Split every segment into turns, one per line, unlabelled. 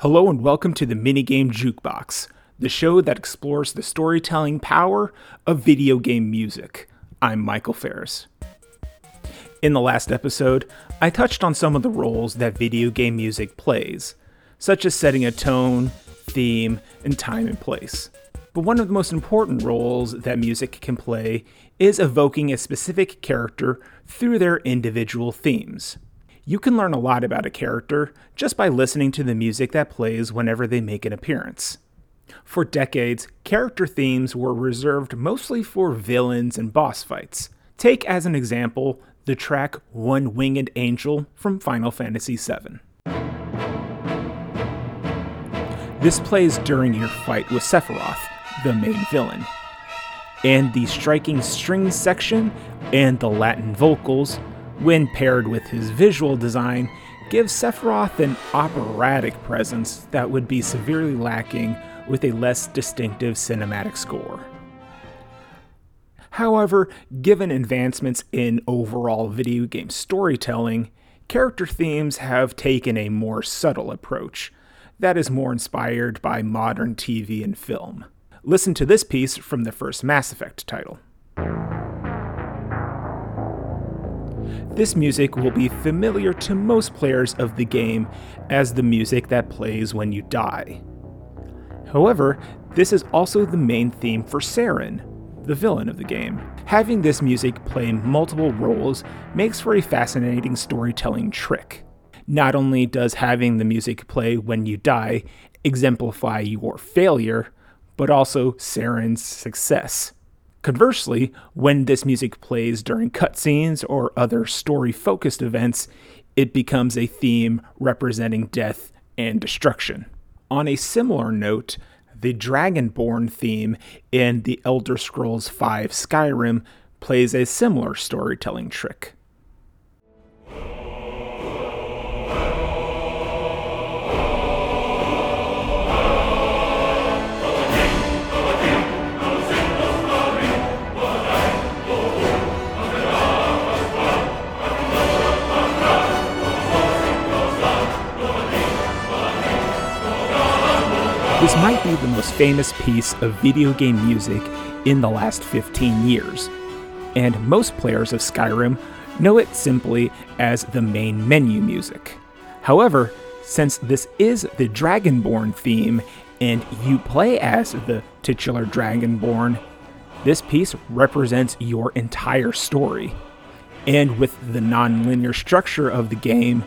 Hello and welcome to the Minigame Jukebox, the show that explores the storytelling power of video game music. I'm Michael Ferris. In the last episode, I touched on some of the roles that video game music plays, such as setting a tone, theme, and time and place. But one of the most important roles that music can play is evoking a specific character through their individual themes. You can learn a lot about a character just by listening to the music that plays whenever they make an appearance. For decades, character themes were reserved mostly for villains and boss fights. Take as an example the track One Winged Angel from Final Fantasy VII. This plays during your fight with Sephiroth, the main villain. And the striking string section and the Latin vocals when paired with his visual design, gives Sephiroth an operatic presence that would be severely lacking with a less distinctive cinematic score. However, given advancements in overall video game storytelling, character themes have taken a more subtle approach that is more inspired by modern TV and film. Listen to this piece from the first Mass Effect title. This music will be familiar to most players of the game as the music that plays when you die. However, this is also the main theme for Saren, the villain of the game. Having this music play multiple roles makes for a fascinating storytelling trick. Not only does having the music play when you die exemplify your failure, but also Saren's success. Conversely, when this music plays during cutscenes or other story focused events, it becomes a theme representing death and destruction. On a similar note, the Dragonborn theme in The Elder Scrolls V Skyrim plays a similar storytelling trick. This might be the most famous piece of video game music in the last 15 years, and most players of Skyrim know it simply as the main menu music. However, since this is the Dragonborn theme and you play as the titular Dragonborn, this piece represents your entire story. And with the non-linear structure of the game,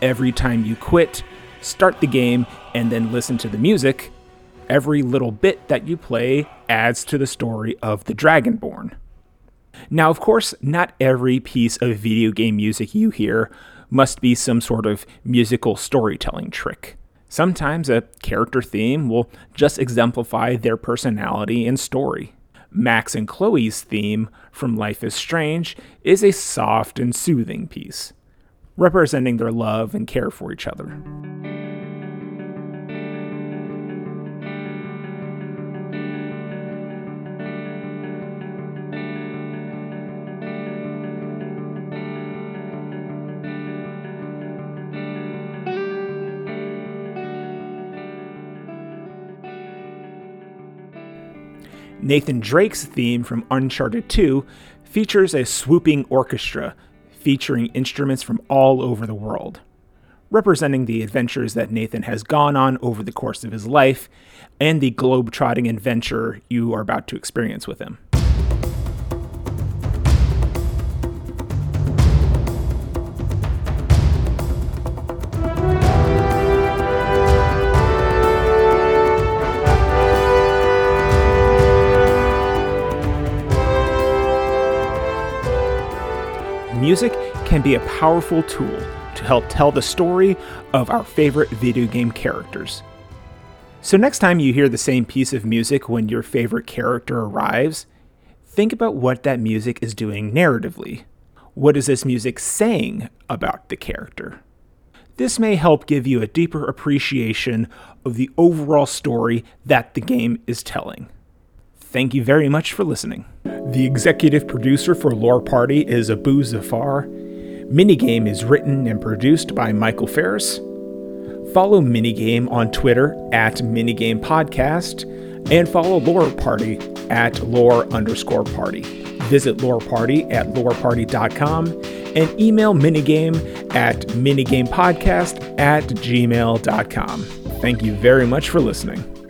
every time you quit, start the game, and then listen to the music, every little bit that you play adds to the story of the Dragonborn. Now, of course, not every piece of video game music you hear must be some sort of musical storytelling trick. Sometimes a character theme will just exemplify their personality and story. Max and Chloe's theme from Life is Strange is a soft and soothing piece, representing their love and care for each other. Nathan Drake's theme from Uncharted 2 features a swooping orchestra featuring instruments from all over the world, representing the adventures that Nathan has gone on over the course of his life and the globe-trotting adventure you are about to experience with him. Music can be a powerful tool to help tell the story of our favorite video game characters. So, next time you hear the same piece of music when your favorite character arrives, think about what that music is doing narratively. What is this music saying about the character? This may help give you a deeper appreciation of the overall story that the game is telling. Thank you very much for listening. The executive producer for Lore Party is Abu Zafar. Minigame is written and produced by Michael Ferris. Follow Minigame on Twitter at Minigame Podcast and follow Lore Party at lore underscore party. Visit Lore Party at loreparty.com and email minigame at minigamepodcast at gmail.com. Thank you very much for listening.